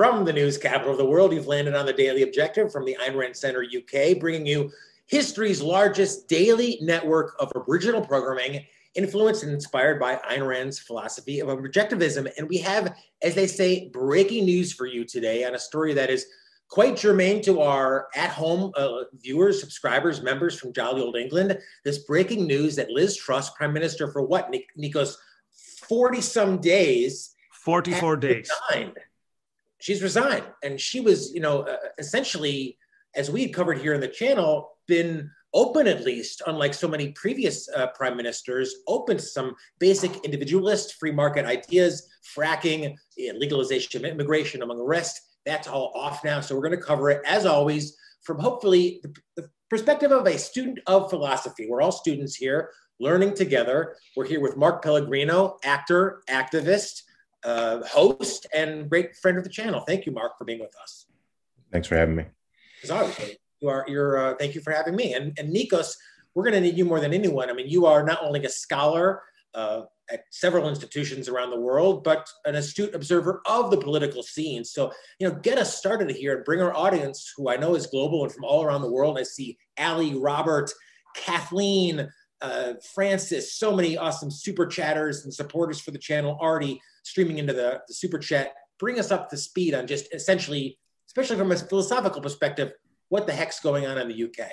From the news capital of the world, you've landed on the Daily Objective from the Ayn Rand Center UK, bringing you history's largest daily network of original programming, influenced and inspired by Ayn Rand's philosophy of objectivism. And we have, as they say, breaking news for you today on a story that is quite germane to our at home uh, viewers, subscribers, members from jolly old England. This breaking news that Liz Truss, Prime Minister for what, Nikos, 40 some days. 44 days. Resigned. She's resigned. And she was, you know, uh, essentially, as we had covered here in the channel, been open at least, unlike so many previous uh, prime ministers, open to some basic individualist free market ideas, fracking, legalization of immigration, among the rest. That's all off now. So we're going to cover it, as always, from hopefully the, the perspective of a student of philosophy. We're all students here learning together. We're here with Mark Pellegrino, actor, activist, uh, host, and great friend of the channel. Thank you, Mark, for being with us. Thanks for having me. As always, you are. You're. Uh, thank you for having me. And, and Nikos, we're going to need you more than anyone. I mean, you are not only a scholar uh, at several institutions around the world, but an astute observer of the political scene. So, you know, get us started here and bring our audience, who I know is global and from all around the world. I see Ali, Robert, Kathleen, uh, Francis, so many awesome super chatters and supporters for the channel already streaming into the, the super chat. Bring us up to speed on just essentially, especially from a philosophical perspective, what the heck's going on in the UK?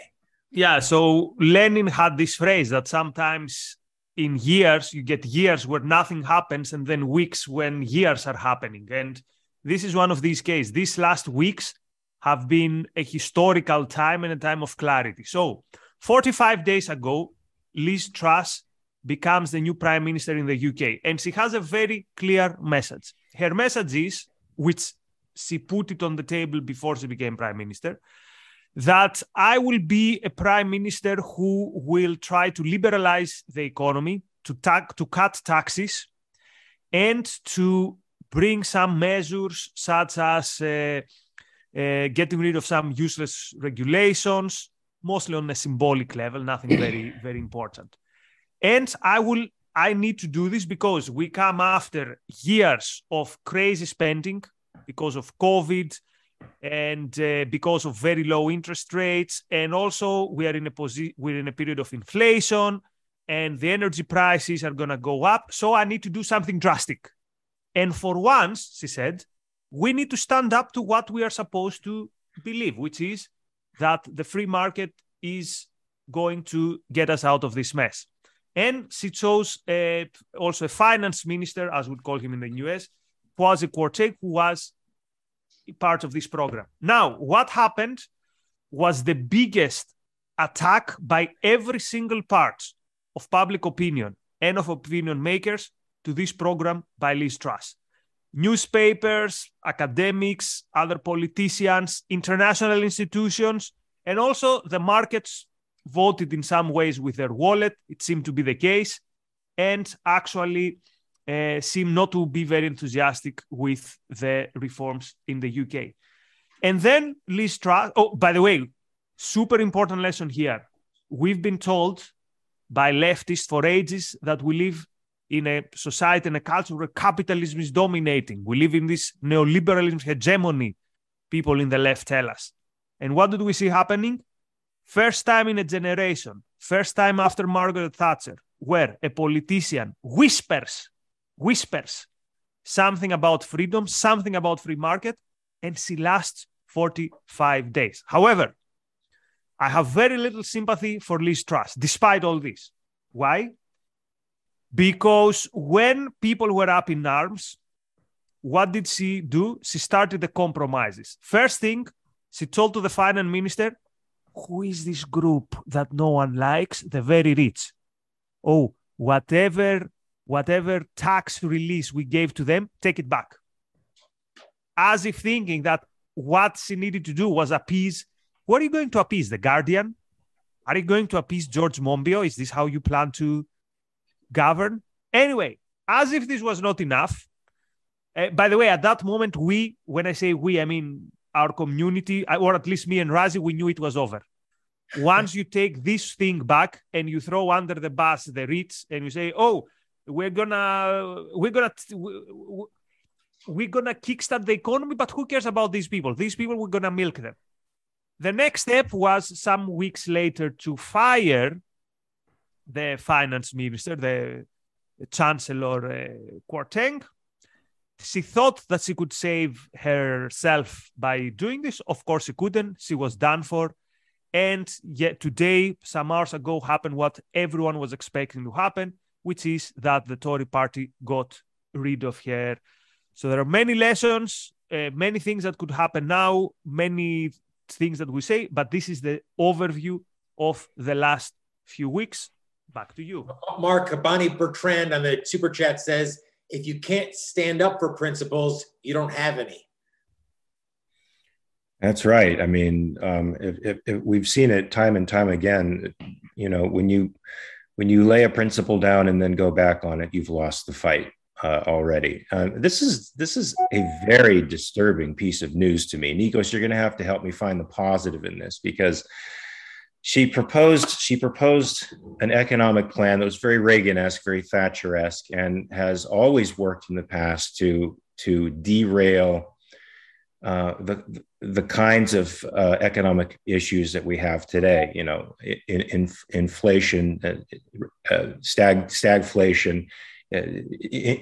Yeah, so Lenin had this phrase that sometimes in years you get years where nothing happens and then weeks when years are happening and this is one of these cases these last weeks have been a historical time and a time of clarity so 45 days ago liz truss becomes the new prime minister in the uk and she has a very clear message. Her message is which she put it on the table before she became prime minister that I will be a prime minister who will try to liberalize the economy, to, ta- to cut taxes, and to bring some measures such as uh, uh, getting rid of some useless regulations, mostly on a symbolic level, nothing very, very important. And I will, I need to do this because we come after years of crazy spending because of COVID, and uh, because of very low interest rates. And also we are in a position, we're in a period of inflation and the energy prices are going to go up. So i need to do something drastic. And for once she said we need to stand up to what we are supposed to believe which is that the free market is going to get us out of this mess and she chose uh, also a finance minister as we call him in the us Kwasi Kwarteng, who was part of this program. Now, what happened was the biggest attack by every single part of public opinion and of opinion makers to this program by Liz Truss. Newspapers, academics, other politicians, international institutions, and also the markets voted in some ways with their wallet. It seemed to be the case. And actually, uh, seem not to be very enthusiastic with the reforms in the UK. And then Liz Truss, oh, by the way, super important lesson here. We've been told by leftists for ages that we live in a society and a culture where capitalism is dominating. We live in this neoliberalism hegemony, people in the left tell us. And what did we see happening? First time in a generation, first time after Margaret Thatcher, where a politician whispers whispers something about freedom, something about free market, and she lasts 45 days. However, I have very little sympathy for Liz Truss, despite all this. Why? Because when people were up in arms, what did she do? She started the compromises. First thing, she told to the finance minister, who is this group that no one likes? The very rich. Oh, whatever whatever tax release we gave to them, take it back. As if thinking that what she needed to do was appease. What are you going to appease? The Guardian? Are you going to appease George Monbiot? Is this how you plan to govern? Anyway, as if this was not enough. Uh, by the way, at that moment, we, when I say we, I mean our community, or at least me and Razi, we knew it was over. Once you take this thing back and you throw under the bus the rich and you say, oh, we're gonna we're gonna we're gonna kickstart the economy, but who cares about these people? These people we're gonna milk them. The next step was some weeks later to fire the finance minister, the, chancellor uh, Kwarteng. She thought that she could save herself by doing this. Of course, she couldn't. She was done for. And yet today, some hours ago, happened what everyone was expecting to happen, which is that the Tory party got rid of her. So there are many lessons, uh, many things that could happen now, many things that we say, but this is the overview of the last few weeks. Back to you. Mark, Bonnie Bertrand on the super chat says, if you can't stand up for principles, you don't have any. That's right. I mean, um, if, if, if we've seen it time and time again, you know, when you when you lay a principle down and then go back on it, you've lost the fight uh, already. Uh, this is this is a very disturbing piece of news to me. Nikos, you're going to have to help me find the positive in this because she proposed she proposed an economic plan that was very Reagan-esque, very Thatcher-esque, and has always worked in the past to to derail uh, the the kinds of uh, economic issues that we have today. You know, in, in inflation, uh, uh stag stagflation, uh,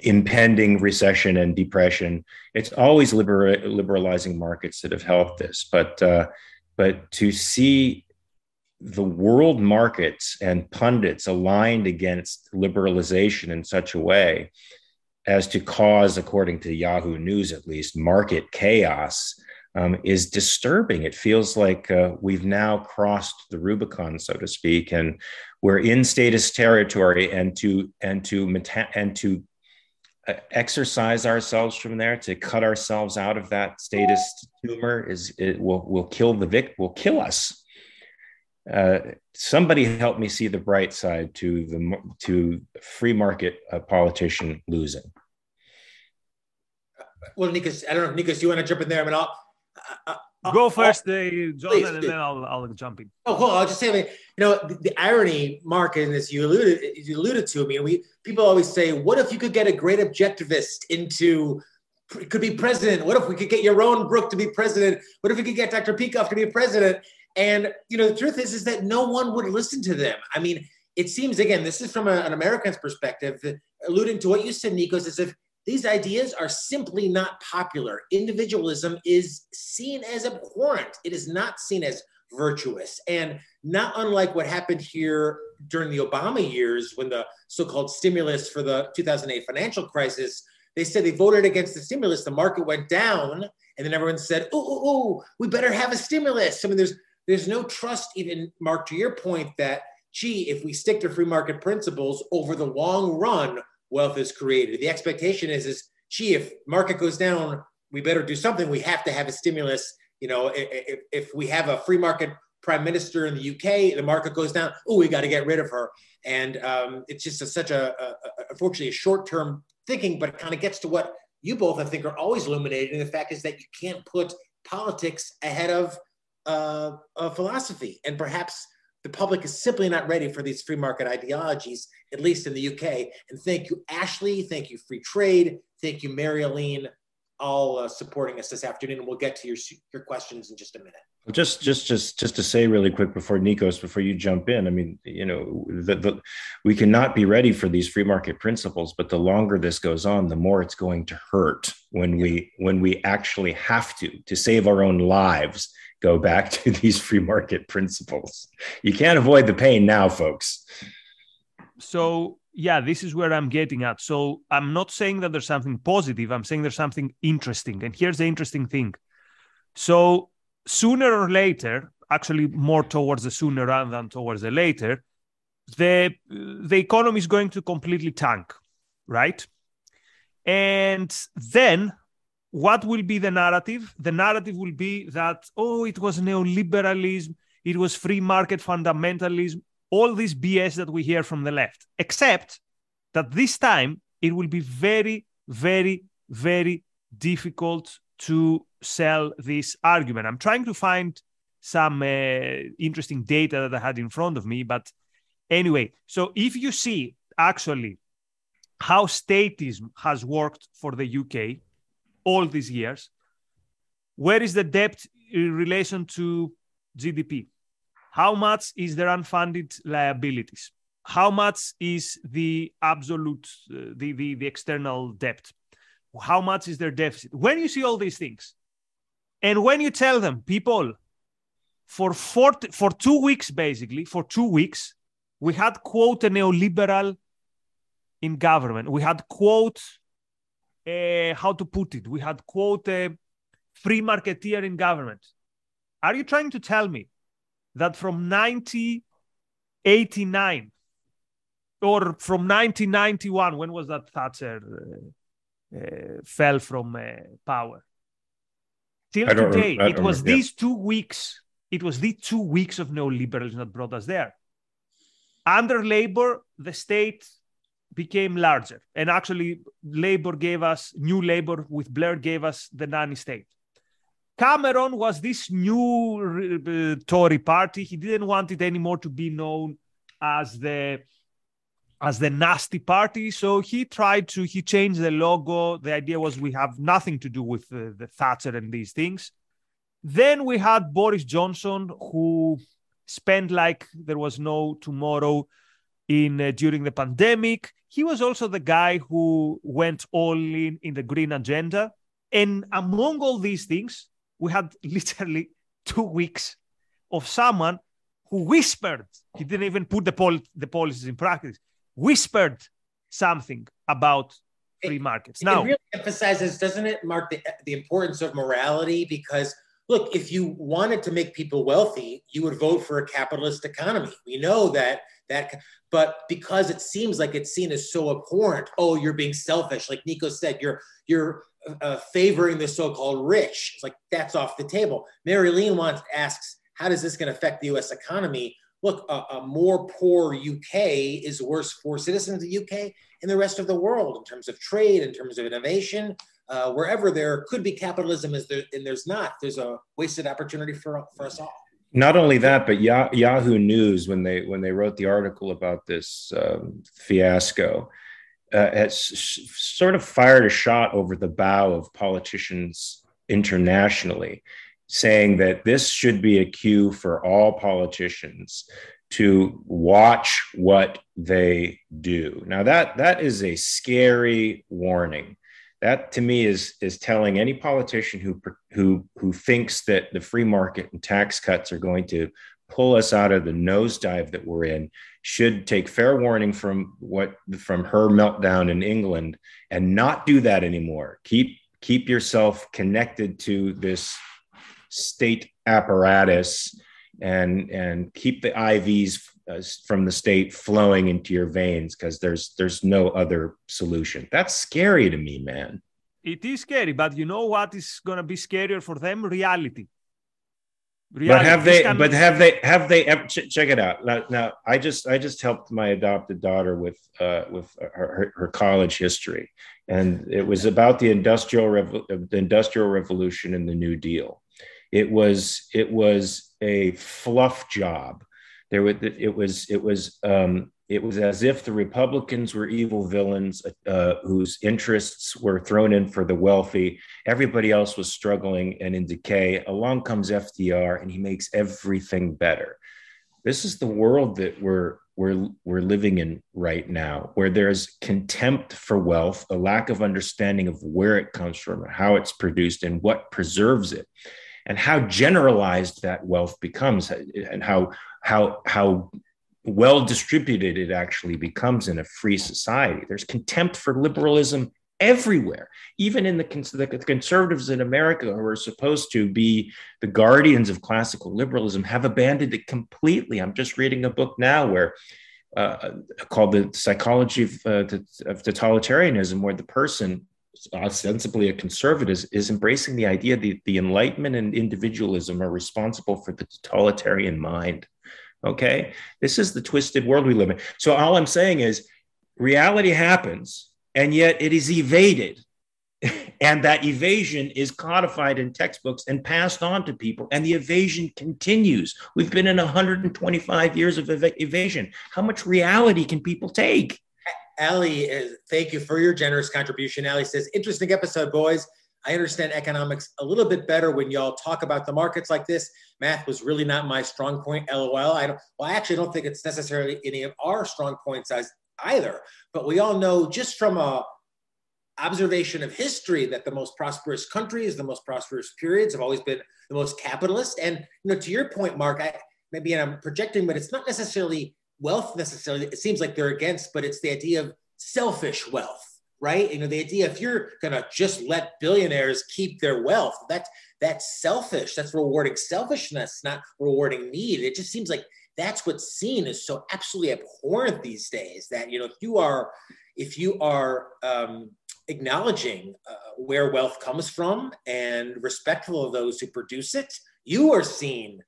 impending recession and depression. It's always liber- liberalizing markets that have helped this, but uh, but to see the world markets and pundits aligned against liberalization in such a way as to cause, according to Yahoo News at least, market chaos um, is disturbing. It feels like uh, we've now crossed the Rubicon, so to speak, and we're in statist territory. And to and to and to uh, exercise ourselves from there, to cut ourselves out of that statist tumor, is it will will kill the vic will kill us. Uh, somebody help me see the bright side to the to free market uh, politician losing. Well, Nikos, I don't know, Nikos, do you want to jump in there? I mean, I'll, I'll go first, uh, Jonathan, please, and then I'll, I'll jump in. Oh, cool. I'll just say, I mean, you know, the, the irony, Mark, and as you alluded, you alluded to, I mean, we people always say, what if you could get a great objectivist into could be president? What if we could get Yaron Brook to be president? What if we could get Dr. Peikoff to be president? And you know, the truth is, is that no one would listen to them. I mean, it seems again, this is from a, an American's perspective, alluding to what you said, Nikos, as if these ideas are simply not popular. Individualism is seen as abhorrent. It is not seen as virtuous. And not unlike what happened here during the Obama years when the so-called stimulus for the 2008 financial crisis, they said they voted against the stimulus, the market went down, and then everyone said, "Oh, oh, oh, we better have a stimulus." I mean, there's there's no trust, even Mark, to your point, that gee, if we stick to free market principles over the long run, wealth is created. The expectation is, is gee, if market goes down, we better do something. We have to have a stimulus. You know, if, if we have a free market prime minister in the UK, the market goes down. Oh, we got to get rid of her. And um, it's just a, such a, a, a, unfortunately, a short-term thinking, but it kind of gets to what you both, I think, are always illuminating. The fact is that you can't put politics ahead of uh, philosophy, and perhaps the public is simply not ready for these free market ideologies, at least in the UK. And thank you, Ashley. Thank you, Free Trade. Thank you, Mary Aline, all uh, supporting us this afternoon. And we'll get to your, your questions in just a minute. Just, just, just, just to say really quick before Nikos, before you jump in, I mean, you know, the, the, we cannot be ready for these free market principles, but the longer this goes on, the more it's going to hurt when we when we actually have to to save our own lives go back to these free market principles. You can't avoid the pain now, folks. So, yeah, this is where I'm getting at. So, I'm not saying that there's something positive, I'm saying there's something interesting. And here's the interesting thing. So, sooner or later, actually more towards the sooner rather than towards the later, the the economy is going to completely tank, right? And then what will be the narrative? The narrative will be that, oh, it was neoliberalism, it was free market fundamentalism, all this BS that we hear from the left, except that this time it will be very, very, very difficult to sell this argument. I'm trying to find some uh, interesting data that I had in front of me, but anyway, so if you see actually how statism has worked for the UK, all these years. Where is the debt in relation to GDP? How much is their unfunded liabilities? How much is the absolute, uh, the, the, the external debt? How much is their deficit? When you see all these things, and when you tell them, people, for 40, for two weeks, basically, for two weeks, we had quote a neoliberal in government. We had quote how to put it. We had quote a free marketeer in government. Are you trying to tell me that from 1989 or from 1991, when was that Thatcher uh, uh, fell from uh, power? Till today, it was remember, these yeah. two weeks. It was these two weeks of neoliberalism that brought us there. Under Labour, the state became larger, and actually, Labour gave us new Labour with Blair gave us the nanny state. Cameron was this new uh, Tory party. He didn't want it anymore to be known as the as the nasty party. So he tried to he changed the logo. The idea was we have nothing to do with the Thatcher and these things. Then we had Boris Johnson, who spent like there was no tomorrow in uh, during the pandemic. He was also the guy who went all in in the green agenda. And among all these things, we had literally two weeks of someone who whispered, he didn't even put the, pol- the policies in practice, whispered something about free markets. It, now, it really emphasizes, doesn't it, Mark, the, the importance of morality? Because look, if you wanted to make people wealthy, you would vote for a capitalist economy. We know that that but because it seems like it's seen as so abhorrent, oh, you're being selfish. Like Nico said, you're you're uh, favoring the so-called rich. It's like that's off the table. Mary Lean wants asks, how does this going to affect the U.S. economy? Look, a, a, more poor UK is worse for citizens of the UK and the rest of the world in terms of trade, in terms of innovation. Uh, wherever there could be capitalism, is there, and there's not. There's a wasted opportunity for for us all. Not only that, but Yahoo News, when they when they wrote the article about this um, fiasco, uh, has sort of fired a shot over the bow of politicians internationally, saying that this should be a cue for all politicians to watch what they do. Now that that is a scary warning. That to me is is telling any politician who who who thinks that the free market and tax cuts are going to pull us out of the nosedive that we're in should take fair warning from what from her meltdown in England and not do that anymore. Keep keep yourself connected to this state apparatus and and keep the IVs uh, from the state flowing into your veins because there's there's no other solution. That's scary to me, man. It is scary, but you know what is going to be scarier for them? Reality. Reality. But have they? Can... But have they? Have they? Ch- check it out. Now, now, I just I just helped my adopted daughter with uh, with her, her college history, and it was about the industrial revo- the industrial revolution and the New Deal. It was it was a fluff job. There was it was it was um, it was as if the Republicans were evil villains uh, whose interests were thrown in for the wealthy. Everybody else was struggling and in decay. Along comes FDR, and he makes everything better. This is the world that we're we're we're living in right now, where there's contempt for wealth, a lack of understanding of where it comes from, how it's produced, and what preserves it, and how generalized that wealth becomes, and how how how well distributed it actually becomes in a free society. There's contempt for liberalism everywhere, even in the, the, conservatives in America who are supposed to be the guardians of classical liberalism have abandoned it completely. I'm just reading a book now where uh, called the psychology of, uh, of totalitarianism, where the person ostensibly a conservative is, is embracing the idea that the enlightenment and individualism are responsible for the totalitarian mind Okay. This is the twisted world we live in. So all I'm saying is reality happens and yet it is evaded. and that evasion is codified in textbooks and passed on to people. And the evasion continues. We've been in 125 years of ev- evasion. How much reality can people take? Ali, uh, thank you for your generous contribution. Ali says, interesting episode, boys. I understand economics a little bit better when y'all talk about the markets like this. Math was really not my strong point. LOL. I don't. Well, I actually don't think it's necessarily any of our strong points as either. But we all know just from a observation of history that the most prosperous countries, the most prosperous periods have always been the most capitalist. And you know, to your point, Mark, I maybe I'm projecting, but it's not necessarily wealth necessarily. It seems like they're against, but it's the idea of selfish wealth, right? You know, the idea if you're gonna just let billionaires keep their wealth, that's that's selfish. That's rewarding selfishness, not rewarding need. It just seems like that's what's seen as so absolutely abhorrent these days. That you know, if you are if you are um, acknowledging uh, where wealth comes from and respectful of those who produce it, you are seen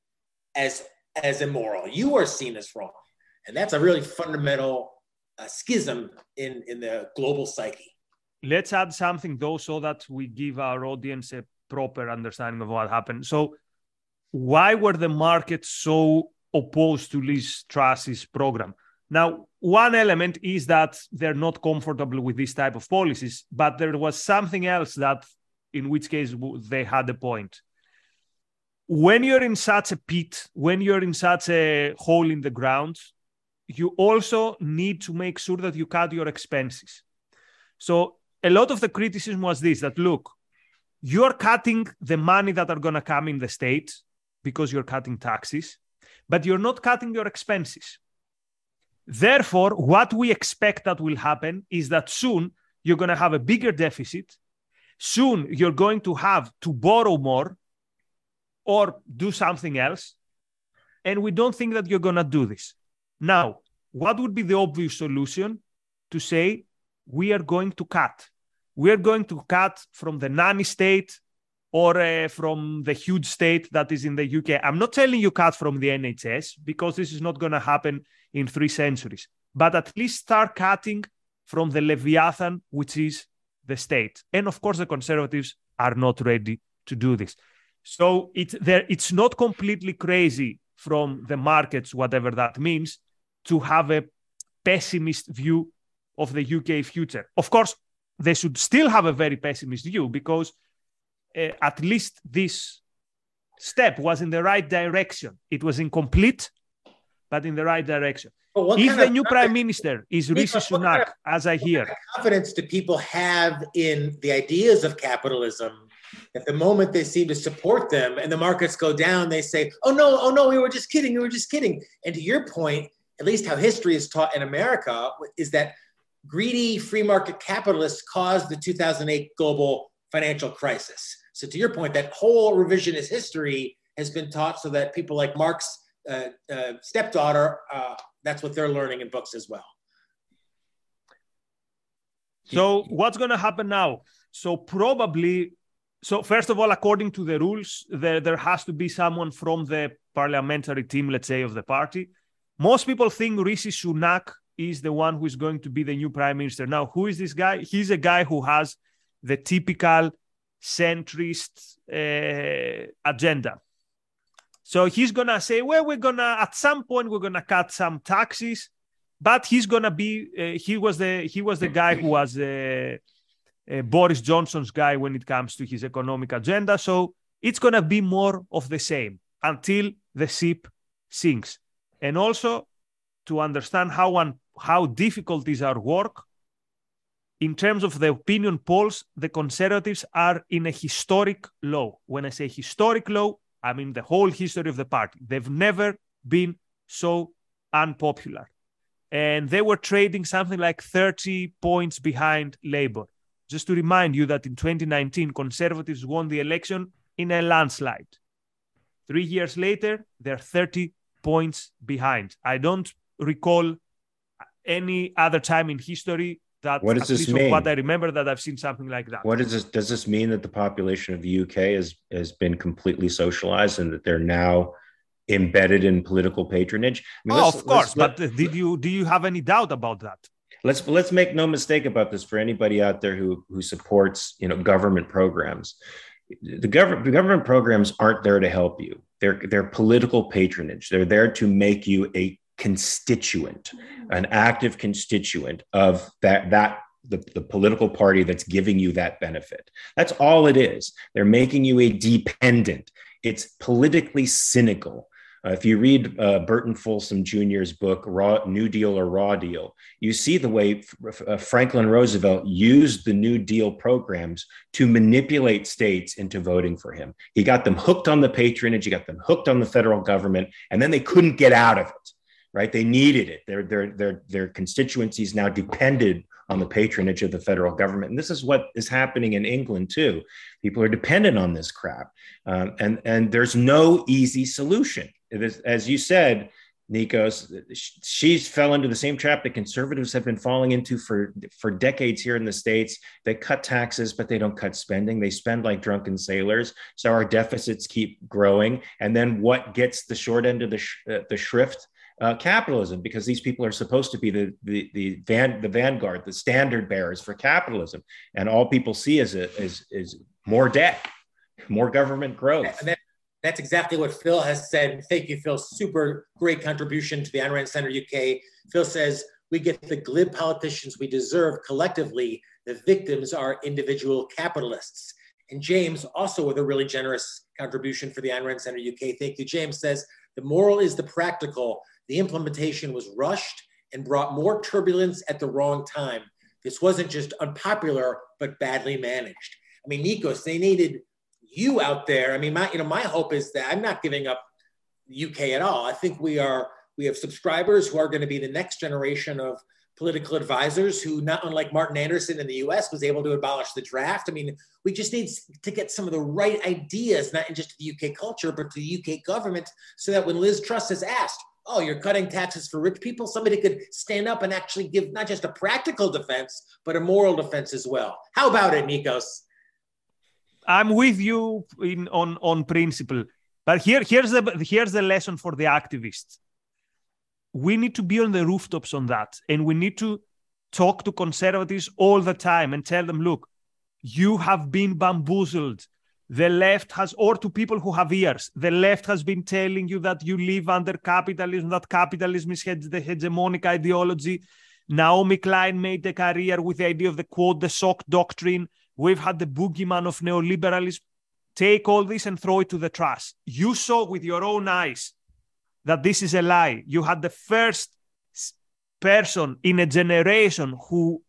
as as immoral. You are seen as wrong, and that's a really fundamental uh, schism in in the global psyche. Let's add something though, so that we give our audience a proper understanding of what happened. So, why were the markets so opposed to Liz Truss's program? Now, one element is that they're not comfortable with this type of policies, but there was something else that, in which case, they had a point. When you're in such a pit, when you're in such a hole in the ground, you also need to make sure that you cut your expenses. So, a lot of the criticism was this that look, you're cutting the money that are going to come in the state because you're cutting taxes, but you're not cutting your expenses. Therefore, what we expect that will happen is that soon you're going to have a bigger deficit. Soon you're going to have to borrow more or do something else. And we don't think that you're going to do this. Now, what would be the obvious solution? To say, we are going to cut. We are going to cut from the nanny state or uh, from the huge state that is in the UK. I'm not telling you cut from the NHS because this is not going to happen in three centuries, but at least start cutting from the Leviathan, which is the state. And of course, the conservatives are not ready to do this. So it, there, it's not completely crazy from the markets, whatever that means, to have a pessimist view of the UK future. Of course, they should still have a very pessimist view because uh, at least this step was in the right direction. It was incomplete, but in the right direction. If the new prime minister is Rishi Sunak, kind of, as I hear, kind of confidence do people have in the ideas of capitalism? At the moment they seem to support them, and the markets go down, they say, "Oh no, oh no, we were just kidding, we were just kidding." And to your point, at least how history is taught in America is that greedy free market capitalists caused the 2008 global financial crisis. So to your point, that whole revisionist history has been taught so that people like Mark's uh, uh, stepdaughter, uh, that's what they're learning in books as well. So what's going to happen now? So probably, so first of all, according to the rules, there, there has to be someone from the parliamentary team, let's say, of the party. Most people think Rishi Sunak is the one who is going to be the new prime minister. Now, who is this guy? He's a guy who has the typical centrist uh, agenda. So he's gonna say, well, we're gonna at some point we're gonna cut some taxes, but he's gonna be. Uh, he was the he was the guy who was uh, uh, Boris Johnson's guy when it comes to his economic agenda. So it's gonna be more of the same until the ship sinks. And also to understand how one how difficult is our work in terms of the opinion polls, the conservatives are in a historic low. When I say historic low, I mean the whole history of the party. They've never been so unpopular. And they were trading something like 30 points behind Labour. Just to remind you that in 2019, conservatives won the election in a landslide. Three years later, they're 30 points behind. I don't recall any other time in history that what does this mean? What I remember that I've seen something like that. What does this? Does this mean that the population of the UK has has been completely socialized and that they're now embedded in political patronage? I mean, oh, of course. But did you do you have any doubt about that? Let's let's make no mistake about this for anybody out there who who supports you know government programs. The government the government programs aren't there to help you. They're they're political patronage. They're there to make you a constituent, mm-hmm. an active constituent of that that the, the political party that's giving you that benefit. That's all it is. They're making you a dependent. It's politically cynical. Uh, if you read uh, Burton Folsom Jr.'s book, Raw, New Deal or Raw Deal, you see the way F- uh, Franklin Roosevelt used the New Deal programs to manipulate states into voting for him. He got them hooked on the patronage, he got them hooked on the federal government, and then they couldn't get out of it. Right? They needed it. Their their their their constituencies now depended on the patronage of the federal government. And this is what is happening in England too. People are dependent on this crap, um, and and there's no easy solution. As you said, Nikos, she's fell into the same trap that conservatives have been falling into for for decades here in the states. They cut taxes, but they don't cut spending. They spend like drunken sailors, so our deficits keep growing. And then what gets the short end of the sh- uh, the shrift? uh, capitalism because these people are supposed to be the the the, van, the vanguard, the standard bearers for capitalism, and all people see is a, is is more debt, more government growth. That, that's exactly what Phil has said. Thank you, Phil. Super great contribution to the Ayn Rand Center UK. Phil says we get the glib politicians we deserve collectively. The victims are individual capitalists. And James, also with a really generous contribution for the Ayn Rand Center UK. Thank you. James says the moral is the practical. The implementation was rushed and brought more turbulence at the wrong time. This wasn't just unpopular, but badly managed. I mean, Nikos, they needed you out there. I mean, my you know my hope is that I'm not giving up UK at all. I think we are we have subscribers who are going to be the next generation of political advisors who, not unlike Martin Anderson in the US, was able to abolish the draft. I mean, we just need to get some of the right ideas, not just to the UK culture, but to the UK government, so that when Liz Truss is asked, oh, you're cutting taxes for rich people, somebody could stand up and actually give not just a practical defense, but a moral defense as well. How about it, Nikos? I'm with you in on on principle, but here here's the here's the lesson for the activists. We need to be on the rooftops on that, and we need to talk to conservatives all the time and tell them, look, you have been bamboozled the left has, or to people who have ears, the left has been telling you that you live under capitalism, that capitalism is the hegemonic ideology. Naomi Klein made a career with the idea of the quote, the shock doctrine. We've had the boogeyman of neoliberalism. Take all this and throw it to the trash. You saw with your own eyes that this is a lie. You had the first person in a generation who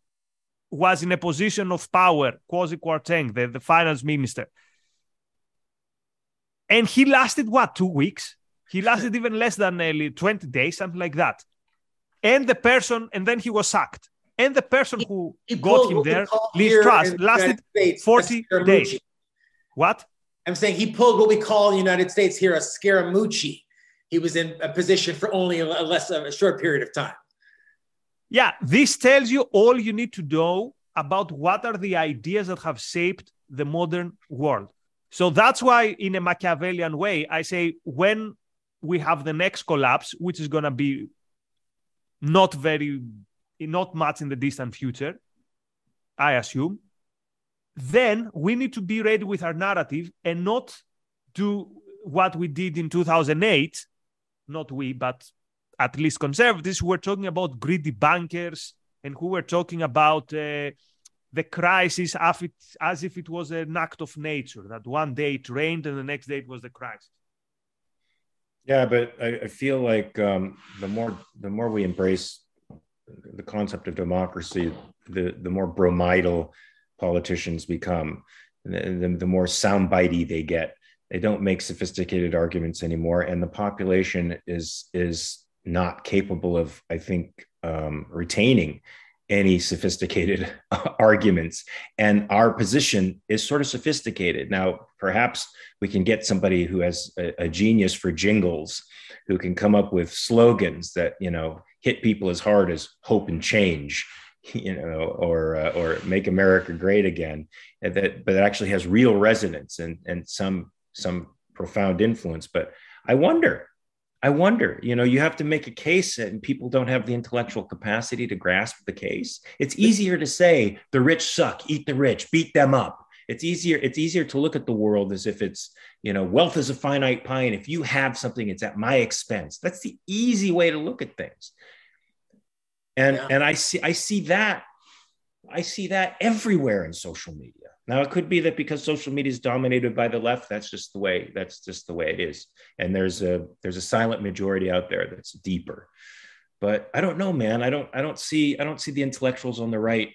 was in a position of power, Kwasi Kwarteng, the, the finance minister, and he lasted what, two weeks? He lasted even less than nearly 20 days, something like that. And the person, and then he was sacked. And the person who he, he got him there, Liz Truss, lasted States, 40 days. What? I'm saying he pulled what we call in the United States here a Scaramucci. He was in a position for only a less a short period of time. Yeah, this tells you all you need to know about what are the ideas that have shaped the modern world. So that's why, in a Machiavellian way, I say when we have the next collapse, which is going to be not very, not much in the distant future, I assume, then we need to be ready with our narrative and not do what we did in 2008. Not we, but at least conservatives who were talking about greedy bankers and who were talking about uh, the crisis as, it, as if it was an act of nature, that one day it rained and the next day it was the crisis. Yeah, but I, I feel like um, the more the more we embrace the concept of democracy, the the more bromidal politicians become, the, the, more soundbitey they get. They don't make sophisticated arguments anymore, and the population is is not capable of, I think, um, retaining any sophisticated arguments. And our position is sort of sophisticated. Now, perhaps we can get somebody who has a, a, genius for jingles, who can come up with slogans that, you know, hit people as hard as hope and change, you know, or, uh, or make America great again. And that, but actually has real resonance and, and some, some profound influence. But I wonder, I wonder, you know, you have to make a case and people don't have the intellectual capacity to grasp the case. It's easier to say the rich suck, eat the rich, beat them up. It's easier, it's easier to look at the world as if it's, you know, wealth is a finite pie. And if you have something, it's at my expense. That's the easy way to look at things. And yeah. and I see I see that I see that everywhere in social media. Now it could be that because social media is dominated by the left, that's just the way that's just the way it is. And there's a there's a silent majority out there that's deeper. But I don't know, man. I don't I don't see I don't see the intellectuals on the right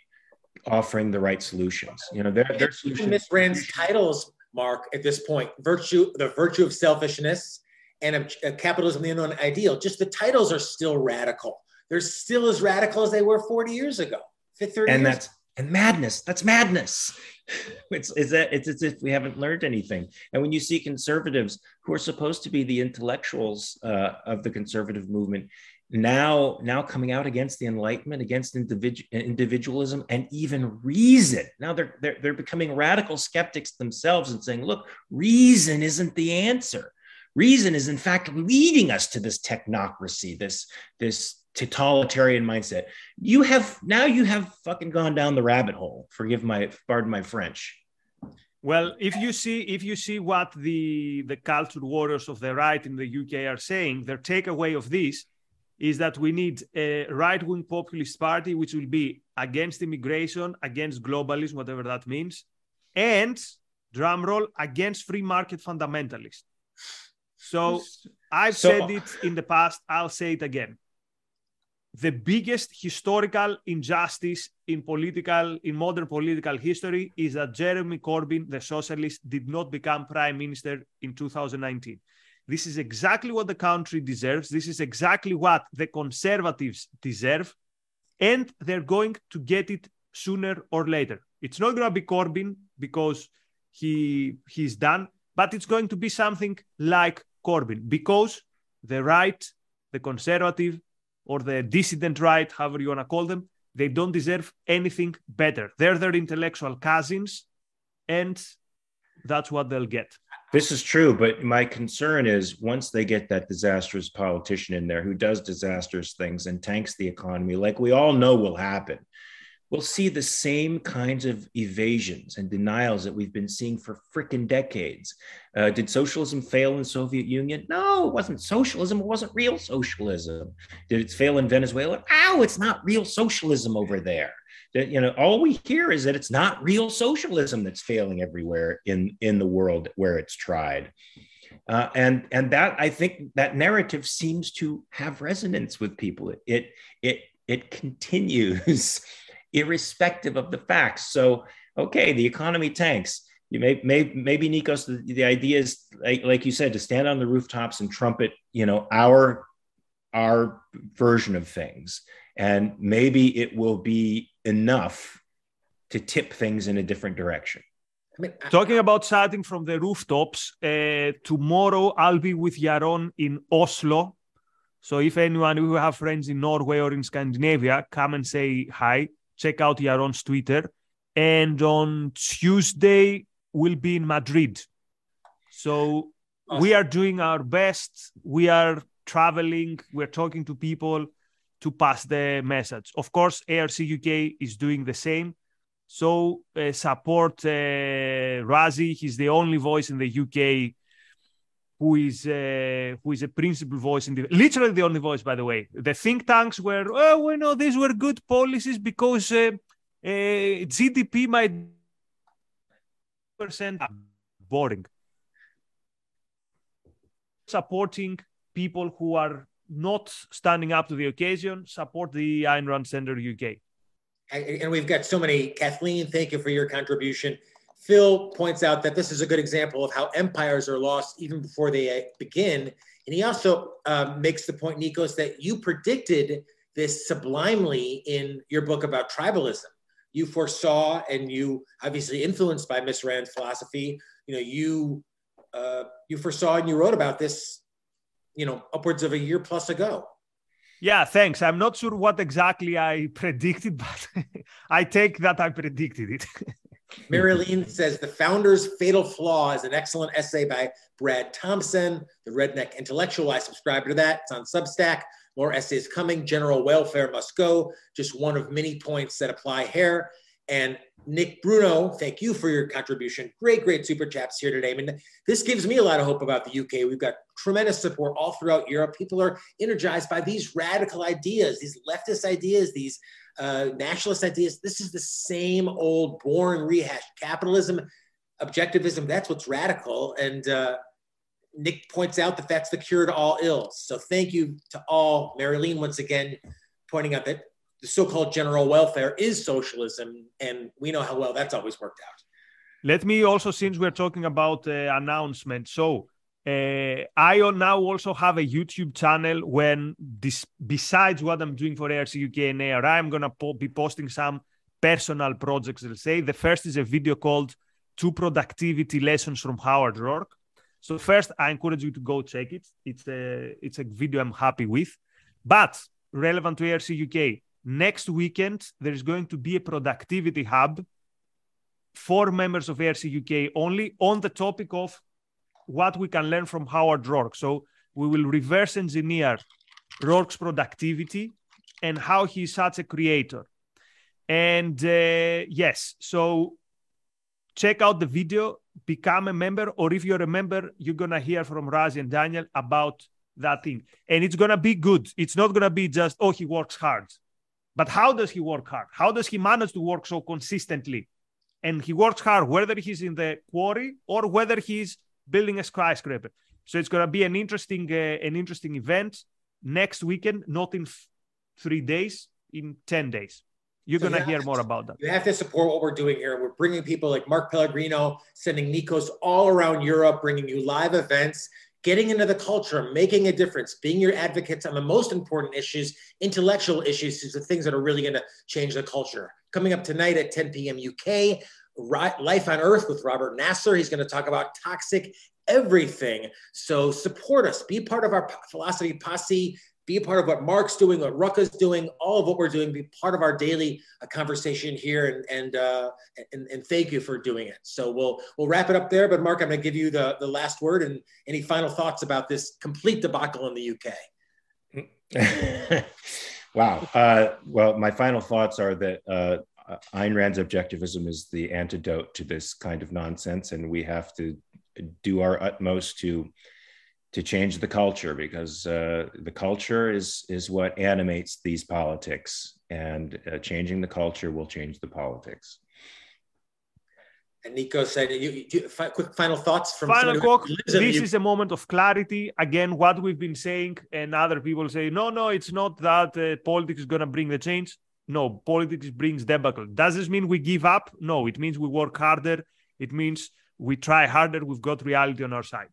offering the right solutions. You know, their their solutions. Miss Rand's titles, Mark, at this point, virtue, the virtue of selfishness and a, a uh, capitalism, the unknown ideal. Just the titles are still radical. They're still as radical as they were 40 years ago. 30 and years that's and madness. That's madness. It's is that it's as if we haven't learned anything. And when you see conservatives who are supposed to be the intellectuals uh, of the conservative movement, now now coming out against the enlightenment against individual individualism and even reason now they're, they're they're becoming radical skeptics themselves and saying look reason isn't the answer reason is in fact leading us to this technocracy this this totalitarian mindset you have now you have fucking gone down the rabbit hole forgive my pardon my french well, if you see if you see what the the culture waters of the right in the UK are saying, their takeaway of this is that we need a right wing populist party, which will be against immigration, against globalism, whatever that means, and drumroll against free market fundamentalists. So I've so, said it in the past, I'll say it again. The biggest historical injustice in political in modern political history is that Jeremy Corbyn, the socialist, did not become prime minister in 2019. This is exactly what the country deserves. This is exactly what the conservatives deserve. And they're going to get it sooner or later. It's not going to be Corbyn because he he's done, but it's going to be something like Corbyn because the right, the conservative, or the dissident right, however you want to call them, they don't deserve anything better. They're their intellectual cousins, and that's what they'll get. This is true, but my concern is once they get that disastrous politician in there who does disastrous things and tanks the economy, like we all know will happen, we'll see the same kinds of evasions and denials that we've been seeing for freaking decades. Uh, did socialism fail in the Soviet Union? No, it wasn't socialism. It wasn't real socialism. Did it fail in Venezuela? Ow, it's not real socialism over there that you know all we hear is that it's not real socialism that's failing everywhere in in the world where it's tried uh, and and that i think that narrative seems to have resonance with people it it it continues irrespective of the facts so okay the economy tanks you may, may maybe nikos the, the idea is like, like you said to stand on the rooftops and trumpet you know our our version of things and maybe it will be enough to tip things in a different direction. I mean, Talking about starting from the rooftops, uh, tomorrow I'll be with Yaron in Oslo. So if anyone who have friends in Norway or in Scandinavia, come and say hi. Check out Yaron's Twitter. And on Tuesday, we'll be in Madrid. So awesome. we are doing our best. We are traveling. We're talking to people to pass the message. Of course, ARC UK is doing the same. So uh, support uh, Razi. He's the only voice in the UK who is uh, who is a principal voice in the literally the only voice. By the way, the think tanks were oh we know these were good policies because uh, uh, GDP might percent boring. Supporting people who are not standing up to the occasion, support the Ayn Rand Center UK. And we've got so many. Kathleen, thank you for your contribution. Phil points out that this is a good example of how empires are lost even before they uh, begin. And he also um, makes the point, Nikos, that you predicted this sublimely in your book about tribalism. You foresaw, and you obviously influenced by Miss Rand's philosophy. You know, you uh, you foresaw and you wrote about this you know, upwards of a year plus ago. Yeah, thanks. I'm not sure what exactly I predicted, but I take that I predicted it. Marilyn says the founder's fatal flaw is an excellent essay by Brad Thompson, the redneck intellectual. I subscribe to that. It's on Substack. More essays coming. General welfare must go. Just one of many points that apply here. And Nick Bruno, thank you for your contribution. Great, great super chats here today. I mean, this gives me a lot of hope about the UK. We've got tremendous support all throughout Europe. People are energized by these radical ideas, these leftist ideas, these uh, nationalist ideas. This is the same old boring rehash. Capitalism, objectivism, that's what's radical. And uh, Nick points out that that's the cure to all ills. So thank you to all. Marilyn, once again, pointing out that the so-called general welfare is socialism. And we know how well that's always worked out. Let me also, since we're talking about uh, announcement, so uh, I now also have a YouTube channel when this, besides what I'm doing for ARC UK and ARI, I'm gonna po- be posting some personal projects. Let's say the first is a video called Two Productivity Lessons from Howard Roark. So first, I encourage you to go check it. It's a it's a video I'm happy with, but relevant to ARC UK. Next weekend there is going to be a productivity hub for members of ARC UK only on the topic of what we can learn from Howard Roark. So we will reverse engineer Roark's productivity and how he's such a creator. And uh, yes, so check out the video, become a member, or if you're a member, you're gonna hear from Razi and Daniel about that thing. And it's gonna be good. It's not gonna be just, oh, he works hard. But how does he work hard? How does he manage to work so consistently? And he works hard, whether he's in the quarry or whether he's building a skyscraper. So it's gonna be an interesting, uh, an interesting event next weekend, not in f- three days, in ten days. You're so going to hear more about that. You have to support what we're doing here. We're bringing people like Mark Pellegrino, sending Nikos all around Europe, bringing you live events, getting into the culture, making a difference, being your advocates on the most important issues, intellectual issues, is the things that are really going to change the culture. Coming up tonight at 10 p.m. UK, Life on Earth with Robert Nasser. He's going to talk about toxic everything. So support us, be part of our philosophy posse be part of what Mark's doing, what Rucka's doing, all of what we're doing, be part of our daily uh, conversation here. And and, uh, and and thank you for doing it. So we'll we'll wrap it up there. But Mark, I'm going to give you the the last word and any final thoughts about this complete debacle in the UK. wow. Uh, well, my final thoughts are that. Uh, Ayn Rand's objectivism is the antidote to this kind of nonsense, and we have to do our utmost to to change the culture because uh, the culture is is what animates these politics, and uh, changing the culture will change the politics. And Nico said, you, you, quick final thoughts from final quote. This is a moment of clarity. Again, what we've been saying, and other people say, no, no, it's not that uh, politics is going to bring the change. No, politics brings debacle. Does this mean we give up? No, it means we work harder. It means we try harder. We've got reality on our side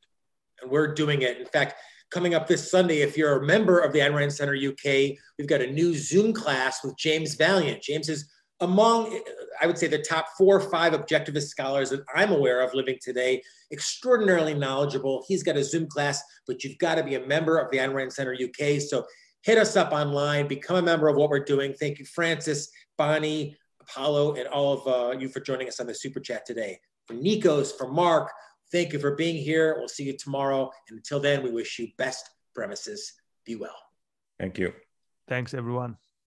and we're doing it. In fact, coming up this Sunday, if you're a member of the Ayn Rand Center UK, we've got a new Zoom class with James Valliant. James is among, I would say, the top four or five objectivist scholars that I'm aware of living today, extraordinarily knowledgeable. He's got a Zoom class, but you've got to be a member of the Ayn Rand Center UK. So hit us up online, become a member of what we're doing. Thank you, Francis, Bonnie, Apollo, and all of uh, you for joining us on the Super Chat today. For Nikos, for Mark, Thank you for being here. We'll see you tomorrow. And until then, we wish you best premises. Be well. Thank you. Thanks, everyone.